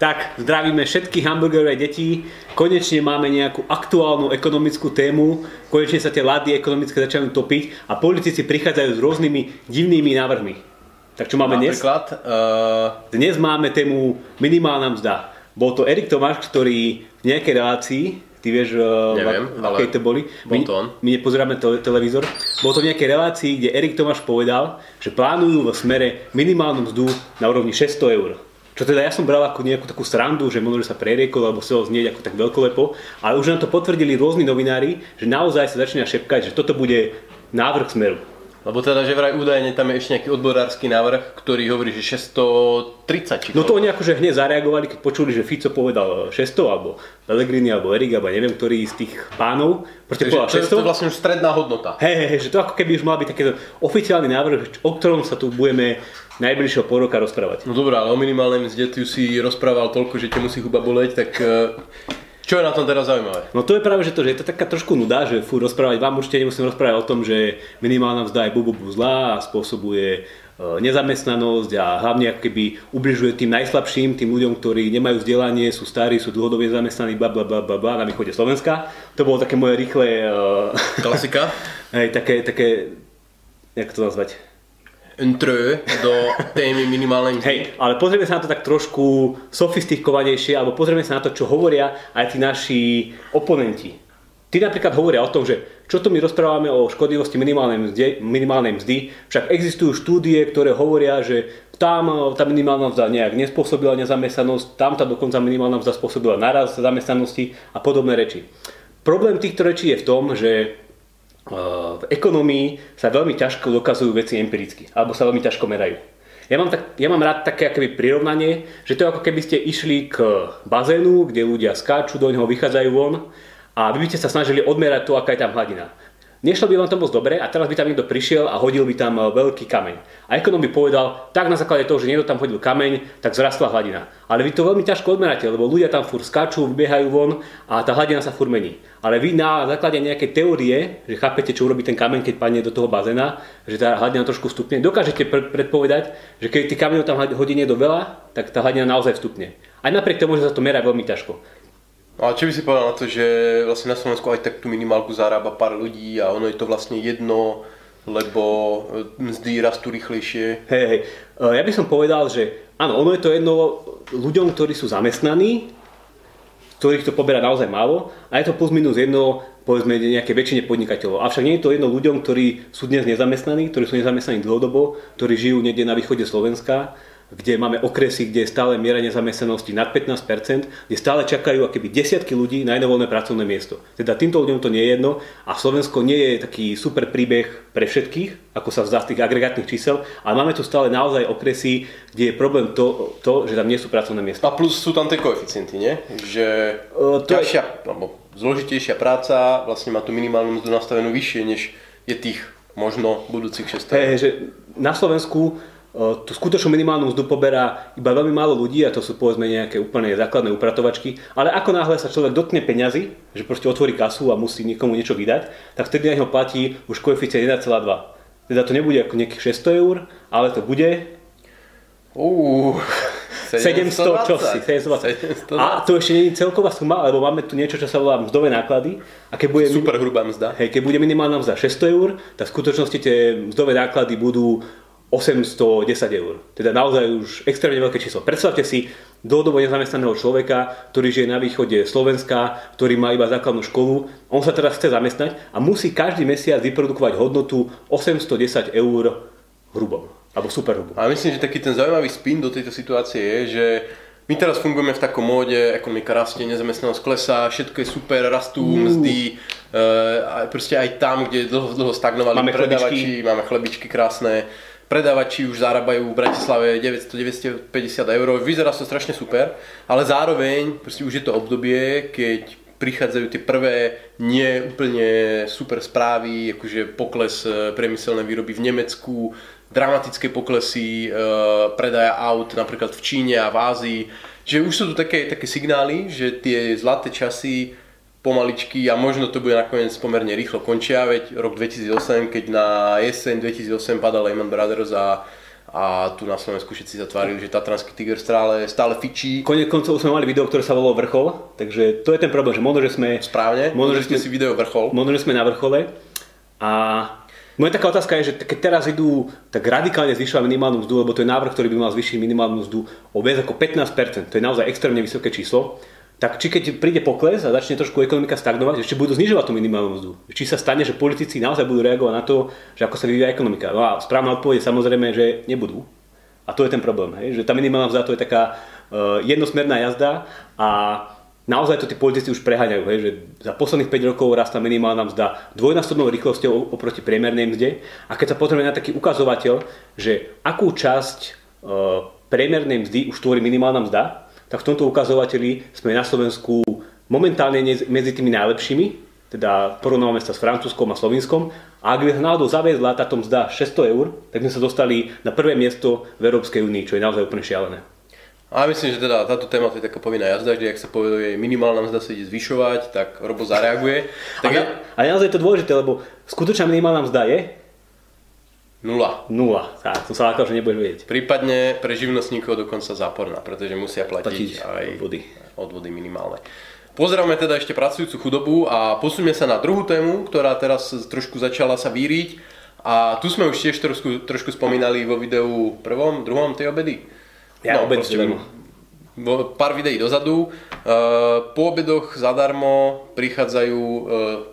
Tak, zdravíme všetky hamburgerové deti. Konečne máme nejakú aktuálnu ekonomickú tému. Konečne sa tie lady ekonomické začínajú topiť a politici prichádzajú s rôznymi divnými návrhmi. Tak čo máme dnes? Napríklad, uh, Dnes máme tému minimálna mzda. Bol to Erik Tomáš, ktorý v nejakej relácii, ty vieš, eh, Neviem, v, v akej to boli? bol my, to on. my nepozeráme te- televízor. Bol to v nejakej relácii, kde Erik Tomáš povedal, že plánujú vo smere minimálnu mzdu na úrovni 600 eur. Čo teda ja som bral ako nejakú takú srandu, že možno, že sa preriekol, alebo ho znieť ako tak veľkolepo, ale už nám to potvrdili rôzni novinári, že naozaj sa začína šepkať, že toto bude návrh smeru. lebo teda, že vraj údajne tam je ešte nejaký odborársky návrh, ktorý hovorí, že 630 či No to oni akože hneď zareagovali, keď počuli, že Fico povedal 600, alebo Pellegrini, alebo Erik, alebo neviem, ktorý z tých pánov, proste Takže povedal to, je- to je 600. vlastne už stredná hodnota. Hej, hej, že to ako keby už mal byť taký oficiálny návrh, o ktorom sa tu budeme najbližšieho pol roka rozprávať. No dobré, ale o minimálnej mzde ty si rozprával toľko, že ťa musí huba boleť, tak eh, čo je na tom teraz zaujímavé? No to je práve že to, že je to taká trošku nuda, že furt rozprávať, vám určite nemusím rozprávať o tom, že minimálna mzda je bubu zlá a spôsobuje e, nezamestnanosť a hlavne ako keby ubližuje tým najslabším, tým ľuďom, ktorí nemajú vzdelanie, sú starí, sú dlhodobie zamestnaní, bla bla bla bla na východe Slovenska. To bolo také moje rýchle, e, Klasika? hej, také, také, jak to nazvať? Intro do témy minimálnej mzdy. Hej, ale pozrieme sa na to tak trošku sofistikovanejšie, alebo pozrieme sa na to, čo hovoria aj tí naši oponenti. Tí napríklad hovoria o tom, že čo tu my rozprávame o škodlivosti minimálnej mzdy, minimálnej mzdy, však existujú štúdie, ktoré hovoria, že tam e, tá minimálna mzda nejak nespôsobila nezamestnanosť, tam tá dokonca minimálna mzda spôsobila naraz zamestnanosti a podobné reči. Problém týchto rečí je v tom, že v ekonomii sa veľmi ťažko dokazujú veci empiricky, alebo sa veľmi ťažko merajú. Ja mám, tak, ja mám rád také akoby prirovnanie, že to je ako keby ste išli k bazénu, kde ľudia skáču do neho, vychádzajú von a vy by ste sa snažili odmerať to, aká je tam hladina. Nešlo by vám to moc dobre a teraz by tam niekto prišiel a hodil by tam e, veľký kameň. A ekonom by povedal, tak na základe toho, že niekto tam hodil kameň, tak zrastla hladina. Ale vy to veľmi ťažko odmeráte, lebo ľudia tam fur skáču, vybiehajú von a tá hladina sa fur mení. Ale vy na základe nejakej teórie, že chápete, čo urobí ten kameň, keď padne do toho bazéna, že tá hladina trošku vstupne, dokážete pr- predpovedať, že keď tých kameňov tam hodí niekto veľa, tak tá hladina naozaj vstupne. Aj napriek tomu, že sa to merá veľmi ťažko. No a čo by si povedal na to, že vlastne na Slovensku aj tak tú minimálku zarába pár ľudí a ono je to vlastne jedno, lebo e, mzdy rastú rýchlejšie. Hej, hej. E, Ja by som povedal, že áno, ono je to jedno ľuďom, ktorí sú zamestnaní, ktorých to poberá naozaj málo a je to plus minus jedno povedzme nejaké väčšine podnikateľov. Avšak nie je to jedno ľuďom, ktorí sú dnes nezamestnaní, ktorí sú nezamestnaní dlhodobo, ktorí žijú niekde na východe Slovenska, kde máme okresy, kde je stále miera nezamestnanosti nad 15%, kde stále čakajú akoby desiatky ľudí na jedno voľné pracovné miesto. Teda týmto ľuďom to nie je jedno a Slovensko nie je taký super príbeh pre všetkých, ako sa zdá z tých agregátnych čísel, ale máme tu stále naozaj okresy, kde je problém to, to že tam nie sú pracovné miesta. A plus sú tam tie koeficienty, nie? Že E, to je- ťažšia, alebo zložitejšia práca vlastne má tú minimálnu mzdu nastavenú vyššie, než je tých možno budúcich 600 Hej, že na Slovensku tú skutočnú minimálnu mzdu poberá iba veľmi málo ľudí a to sú povedzme nejaké úplne základné upratovačky, ale ako náhle sa človek dotkne peňazí, že proste otvorí kasu a musí niekomu niečo vydať, tak vtedy na neho platí už koeficient 1,2. Teda to nebude ako nejakých 600 eur, ale to bude Uú, 700 čosi, 720. 720. A to ešte nie je celková suma, lebo máme tu niečo, čo sa volá mzdové náklady. A keď bude, Super hrubá mzda. hej, keď bude minimálna mzda 600 eur, tak v skutočnosti tie mzdové náklady budú 810 eur. Teda naozaj už extrémne veľké číslo. Predstavte si dlhodobo nezamestnaného človeka, ktorý žije na východe Slovenska, ktorý má iba základnú školu. On sa teraz chce zamestnať a musí každý mesiac vyprodukovať hodnotu 810 eur hrubom. Alebo super hrubom. A myslím, že taký ten zaujímavý spin do tejto situácie je, že my teraz fungujeme v takom móde, ekonomika rastie, nezamestnanosť klesá, všetko je super, rastú mzdy, e, proste aj tam, kde dlho, dlho stagnovali Máme predávači, máme chlebičky krásne, predávači už zarábajú v Bratislave 900-950 eur, vyzerá to strašne super, ale zároveň už je to obdobie, keď prichádzajú tie prvé nie úplne super správy, akože pokles e, priemyselnej výroby v Nemecku, dramatické poklesy e, predaja aut napríklad v Číne a v Ázii. Že už sú tu také, také signály, že tie zlaté časy pomaličky a možno to bude nakoniec pomerne rýchlo končia, veď rok 2008, keď na jeseň 2008 padal Lehman Brothers a, a tu na Slovensku všetci sa tvárili, že Tatranský tiger stále, stále fičí. Konec koncov sme mali video, ktoré sa volalo Vrchol, takže to je ten problém, že možno, že sme... Správne, možno, že sme si video Vrchol. Možno, že sme na vrchole. A moja taká otázka je, že keď teraz idú tak radikálne zvyšovať minimálnu mzdu, lebo to je návrh, ktorý by mal zvýšiť minimálnu mzdu o viac ako 15%, to je naozaj extrémne vysoké číslo, tak či keď príde pokles a začne trošku ekonomika stagnovať, ešte budú znižovať tú minimálnu mzdu. Či sa stane, že politici naozaj budú reagovať na to, že ako sa vyvíja ekonomika. No a správna odpoveď je samozrejme, že nebudú. A to je ten problém, hej? že tá minimálna mzda to je taká uh, jednosmerná jazda a naozaj to tí politici už preháňajú, hej? že za posledných 5 rokov rastá minimálna mzda dvojnásobnou rýchlosťou oproti priemernej mzde a keď sa potrebuje na taký ukazovateľ, že akú časť uh, priemernej mzdy už tvorí minimálna mzda, tak v tomto ukazovateli sme na Slovensku momentálne medzi tými najlepšími, teda porovnávame sa s Francúzskom a Slovinskom. A ak by sa náhodou zaviedla táto mzda 600 eur, tak sme sa dostali na prvé miesto v Európskej únii, čo je naozaj úplne šialené. A myslím, že teda táto téma to je taká povinná jazda, že ak sa povie, minimálna mzda sa ide zvyšovať, tak Robo zareaguje. Tak a, ja... a naozaj je to dôležité, lebo skutočná minimálna mzda je Nula. Nula. Tak, som sa lákal, že nebudeš vedieť. Prípadne pre živnostníkov dokonca záporná, pretože musia platiť, platiť aj odvody. odvody minimálne. Pozdravme teda ešte pracujúcu chudobu a posunieme sa na druhú tému, ktorá teraz trošku začala sa víriť. A tu sme už tiež trošku, trošku spomínali vo videu prvom, druhom tej obedy. Ja no, obed Pár videí dozadu. E, po obedoch zadarmo prichádzajú e,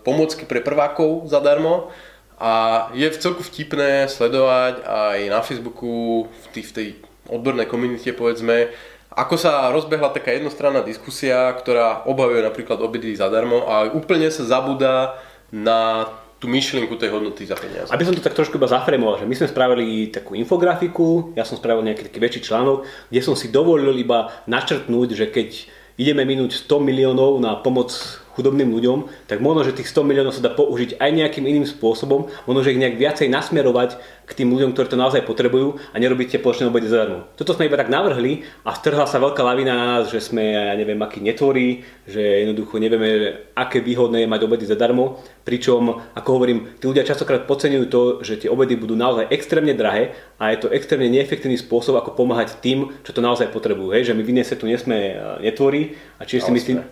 pomocky pre prvákov zadarmo a je v celku vtipné sledovať aj na Facebooku, v, tý, v tej odbornej komunite povedzme, ako sa rozbehla taká jednostranná diskusia, ktorá obhajuje napríklad obedy zadarmo a úplne sa zabúda na tú myšlienku tej hodnoty za peniaze. Aby som to tak trošku iba zafremoval, že my sme spravili takú infografiku, ja som spravil nejaký taký väčší článok, kde som si dovolil iba načrtnúť, že keď ideme minúť 100 miliónov na pomoc chudobným ľuďom, tak možno, že tých 100 miliónov sa dá použiť aj nejakým iným spôsobom, možno, že ich nejak viacej nasmerovať k tým ľuďom, ktorí to naozaj potrebujú a nerobiť tie plošné obede zadarmo. Toto sme iba tak navrhli a strhla sa veľká lavina na nás, že sme, ja neviem, akí netvorí, že jednoducho nevieme, aké výhodné je mať obedy zadarmo, pričom, ako hovorím, tí ľudia častokrát podceňujú to, že tie obedy budú naozaj extrémne drahé a je to extrémne neefektívny spôsob, ako pomáhať tým, čo to naozaj potrebujú. Hej? Že my v inej tu nesme netvorí a čiže si myslím,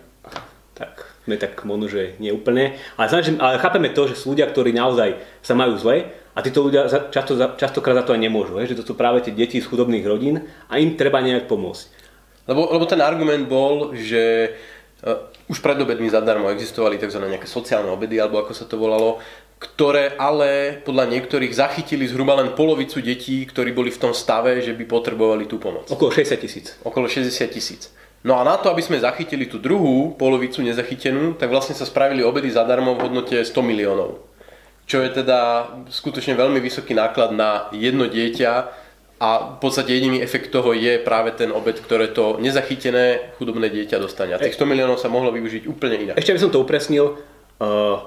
sme tak možno, že nie úplne. Ale, snažím, ale chápeme to, že sú ľudia, ktorí naozaj sa majú zle a títo ľudia často, častokrát za to aj nemôžu. Že to sú práve tie deti z chudobných rodín a im treba nejak pomôcť. Lebo, lebo ten argument bol, že uh, už pred obedmi zadarmo existovali tzv. nejaké sociálne obedy, alebo ako sa to volalo, ktoré ale podľa niektorých zachytili zhruba len polovicu detí, ktorí boli v tom stave, že by potrebovali tú pomoc. Okolo 60 tisíc. Okolo 60 tisíc. No a na to, aby sme zachytili tú druhú polovicu nezachytenú, tak vlastne sa spravili obedy zadarmo v hodnote 100 miliónov. Čo je teda skutočne veľmi vysoký náklad na jedno dieťa a v podstate jediný efekt toho je práve ten obed, ktoré to nezachytené chudobné dieťa dostane. A tých 100 miliónov sa mohlo využiť úplne inak. Ešte by som to upresnil. Uh,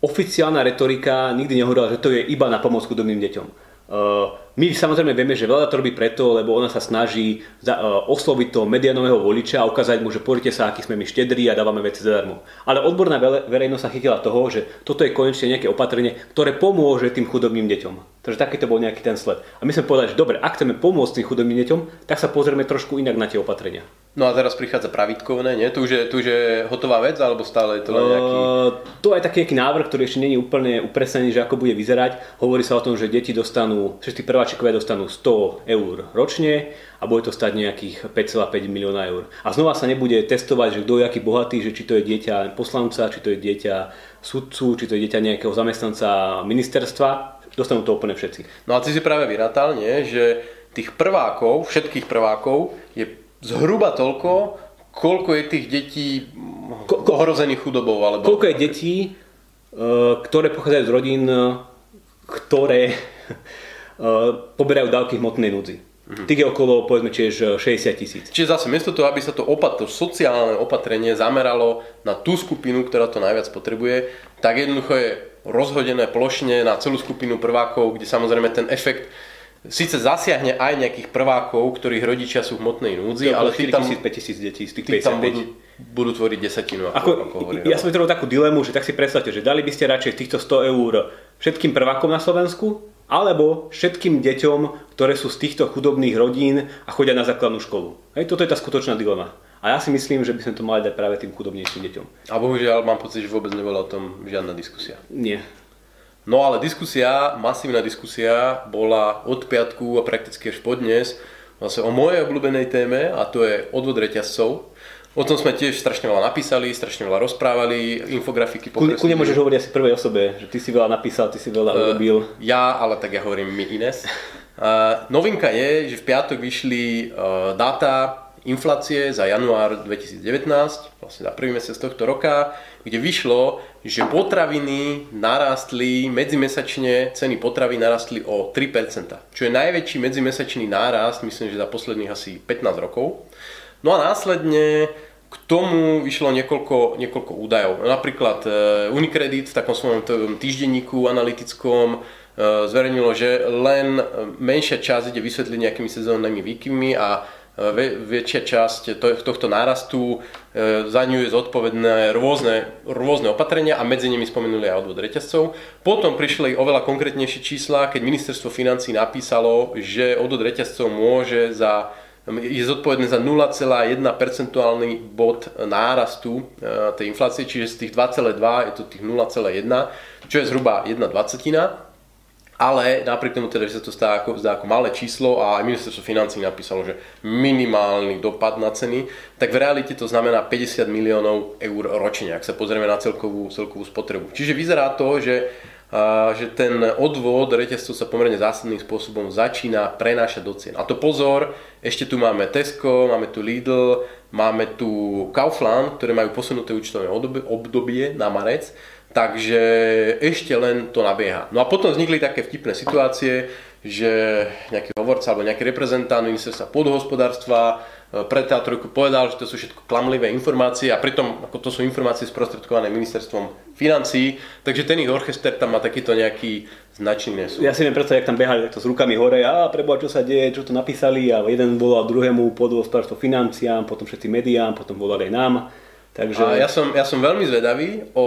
oficiálna retorika nikdy nehovorila, že to je iba na pomoc chudobným deťom. Uh, my samozrejme vieme, že veľa to robí preto, lebo ona sa snaží uh, osloviť toho medianového voliča a ukázať mu, že pozrite sa, aký sme my štedrí a dávame veci zadarmo. Ale odborná verejnosť sa chytila toho, že toto je konečne nejaké opatrenie, ktoré pomôže tým chudobným deťom. Takže taký to bol nejaký ten sled. A my sme povedali, že dobre, ak chceme pomôcť tým chudobným deťom, tak sa pozrieme trošku inak na tie opatrenia. No a teraz prichádza pravítkovné, nie? Tu už je, tu už je hotová vec, alebo stále je to len nejaký... Uh, to je taký nejaký návrh, ktorý ešte není úplne upresnený, že ako bude vyzerať. Hovorí sa o tom, že deti dostanú, tí prváčikovia dostanú 100 eur ročne a bude to stať nejakých 5,5 milióna eur. A znova sa nebude testovať, že kto je aký bohatý, že či to je dieťa poslanca, či to je dieťa sudcu, či to je dieťa nejakého zamestnanca ministerstva. Dostanú to úplne všetci. No a ty si práve vyrátal, nie? že tých prvákov, všetkých prvákov je zhruba toľko, koľko je tých detí ko, ko, ohrozených chudobou? Alebo... Koľko je detí, e, ktoré pochádzajú z rodín, e, ktoré e, poberajú dávky hmotnej núdzi. Mm-hmm. Tých je okolo, povedzme, tiež 60 tisíc. Čiže zase, miesto toho, aby sa to, opat- to sociálne opatrenie zameralo na tú skupinu, ktorá to najviac potrebuje, tak jednoducho je rozhodené plošne na celú skupinu prvákov, kde samozrejme ten efekt síce zasiahne aj nejakých prvákov, ktorých rodičia sú v hmotnej núdzi, ale tí tam, 5000 detí z tých 55. tam budú, budú tvoriť desatinu. Ako, ako, ako hovorí, ja som vytvoril takú dilemu, že tak si predstavte, že dali by ste radšej týchto 100 eur všetkým prvákom na Slovensku, alebo všetkým deťom, ktoré sú z týchto chudobných rodín a chodia na základnú školu. Hej, toto je tá skutočná dilema. A ja si myslím, že by sme to mali dať práve tým chudobnejším deťom. A bohužiaľ mám pocit, že vôbec nebola o tom žiadna diskusia. Nie. No ale diskusia, masívna diskusia bola od piatku a prakticky až po dnes vlastne o mojej obľúbenej téme a to je odvod reťazcov. O tom sme tiež strašne veľa napísali, strašne veľa rozprávali, infografiky Kľudne kľudne môžeš hovoriť asi prvej osobe, že ty si veľa napísal, ty si veľa Eh, urobil. Ja, ale tak ja hovorím mi Ines. Uh, novinka je, že v piatok vyšli uh, dáta inflácie za január 2019, vlastne za prvý mesiac tohto roka, kde vyšlo, že potraviny narástli, medzimesačne ceny potravy narastli o 3%, čo je najväčší medzimesačný nárast, myslím, že za posledných asi 15 rokov. No a následne k tomu vyšlo niekoľko, niekoľko údajov. Napríklad e, Unicredit v takom svojom týždenníku analytickom e, zverejnilo, že len e, menšia časť ide vysvetliť nejakými sezónnymi výkyvmi a väčšia časť to- tohto nárastu e, za ňu je zodpovedné rôzne, rôzne opatrenia a medzi nimi spomenuli aj odvod reťazcov. Potom prišli oveľa konkrétnejšie čísla, keď ministerstvo financí napísalo, že odvod reťazcov môže za je zodpovedné za 0,1 percentuálny bod nárastu e, tej inflácie, čiže z tých 2,2 je to tých 0,1, čo je zhruba 1 dvacetina. Ale napriek tomu teda, že sa to zdá ako, zdá ako malé číslo a aj ministerstvo financí napísalo, že minimálny dopad na ceny, tak v realite to znamená 50 miliónov eur ročne, ak sa pozrieme na celkovú, celkovú spotrebu. Čiže vyzerá to, že že ten odvod reťazcov sa pomerne zásadným spôsobom začína prenášať do cien. A to pozor, ešte tu máme Tesco, máme tu Lidl, máme tu Kaufland, ktoré majú posunuté obdobie, obdobie na marec, takže ešte len to nabieha. No a potom vznikli také vtipné situácie, že nejaký hovorca alebo nejaký reprezentant ministerstva podhospodárstva pre teatrojku povedal, že to sú všetko klamlivé informácie a pritom ako to sú informácie sprostredkované ministerstvom financí, takže ten ich orchester tam má takýto nejaký značný nesúd. Ja si viem predstaviť, jak tam behali takto s rukami hore, a preboha, čo sa deje, čo to napísali a jeden volal druhému podhospodárstvo financiám, potom všetci médiám, potom volali aj nám. Takže... A ja som, ja som veľmi zvedavý o,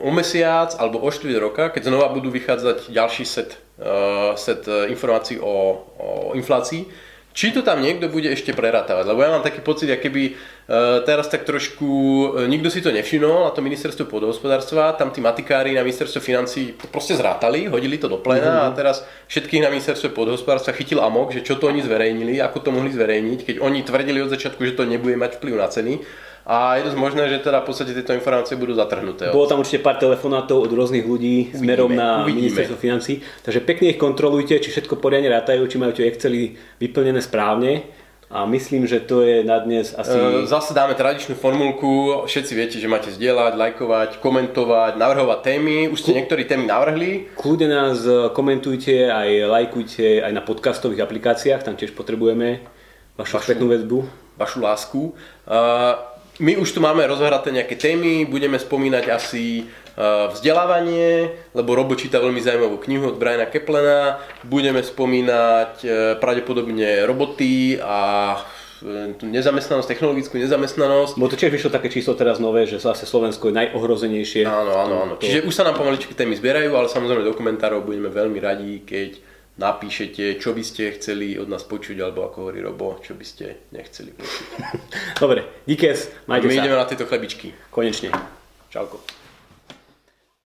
o mesiac alebo o 4 roka, keď znova budú vychádzať ďalší set, uh, set uh, informácií o, o inflácii, či to tam niekto bude ešte prerátavať. Lebo ja mám taký pocit, keby uh, teraz tak trošku, uh, nikto si to nevšimol na to ministerstvo podhospodárstva, tam tí matikári na ministerstvo financí to proste zrátali, hodili to do plena mm-hmm. a teraz všetkých na ministerstvo podhospodárstva chytil amok, že čo to oni zverejnili, ako to mohli zverejniť, keď oni tvrdili od začiatku, že to nebude mať vplyv na ceny. A je dosť možné, že teda v podstate tieto informácie budú zatrhnuté. Bolo tam určite pár telefonátov od rôznych ľudí uvidíme, smerom na uvidíme. ministerstvo financí. Takže pekne ich kontrolujte, či všetko poriadne rátajú, či majú tie Excely vyplnené správne. A myslím, že to je na dnes asi... Zase dáme tradičnú formulku, všetci viete, že máte zdieľať, lajkovať, komentovať, navrhovať témy. Už ste niektorí témy navrhli. Kľudne nás komentujte, aj lajkujte aj na podcastových aplikáciách, tam tiež potrebujeme vašu, vašu spätnú väzbu. Vašu lásku. Uh, my už tu máme rozhraté nejaké témy, budeme spomínať asi uh, vzdelávanie, lebo Robo číta veľmi zaujímavú knihu od Briana Keplena, budeme spomínať uh, pravdepodobne roboty a tú nezamestnanosť, technologickú nezamestnanosť. Bo to tiež vyšlo také číslo teraz nové, že zase Slovensko je najohrozenejšie. Áno, áno, áno. To... Čiže už sa nám pomaličky témy zbierajú, ale samozrejme do komentárov budeme veľmi radi, keď napíšete, čo by ste chceli od nás počuť, alebo ako hovorí Robo, čo by ste nechceli počuť. Dobre, díkes, majte My sa. ideme na tieto chlebičky. Konečne. Čauko.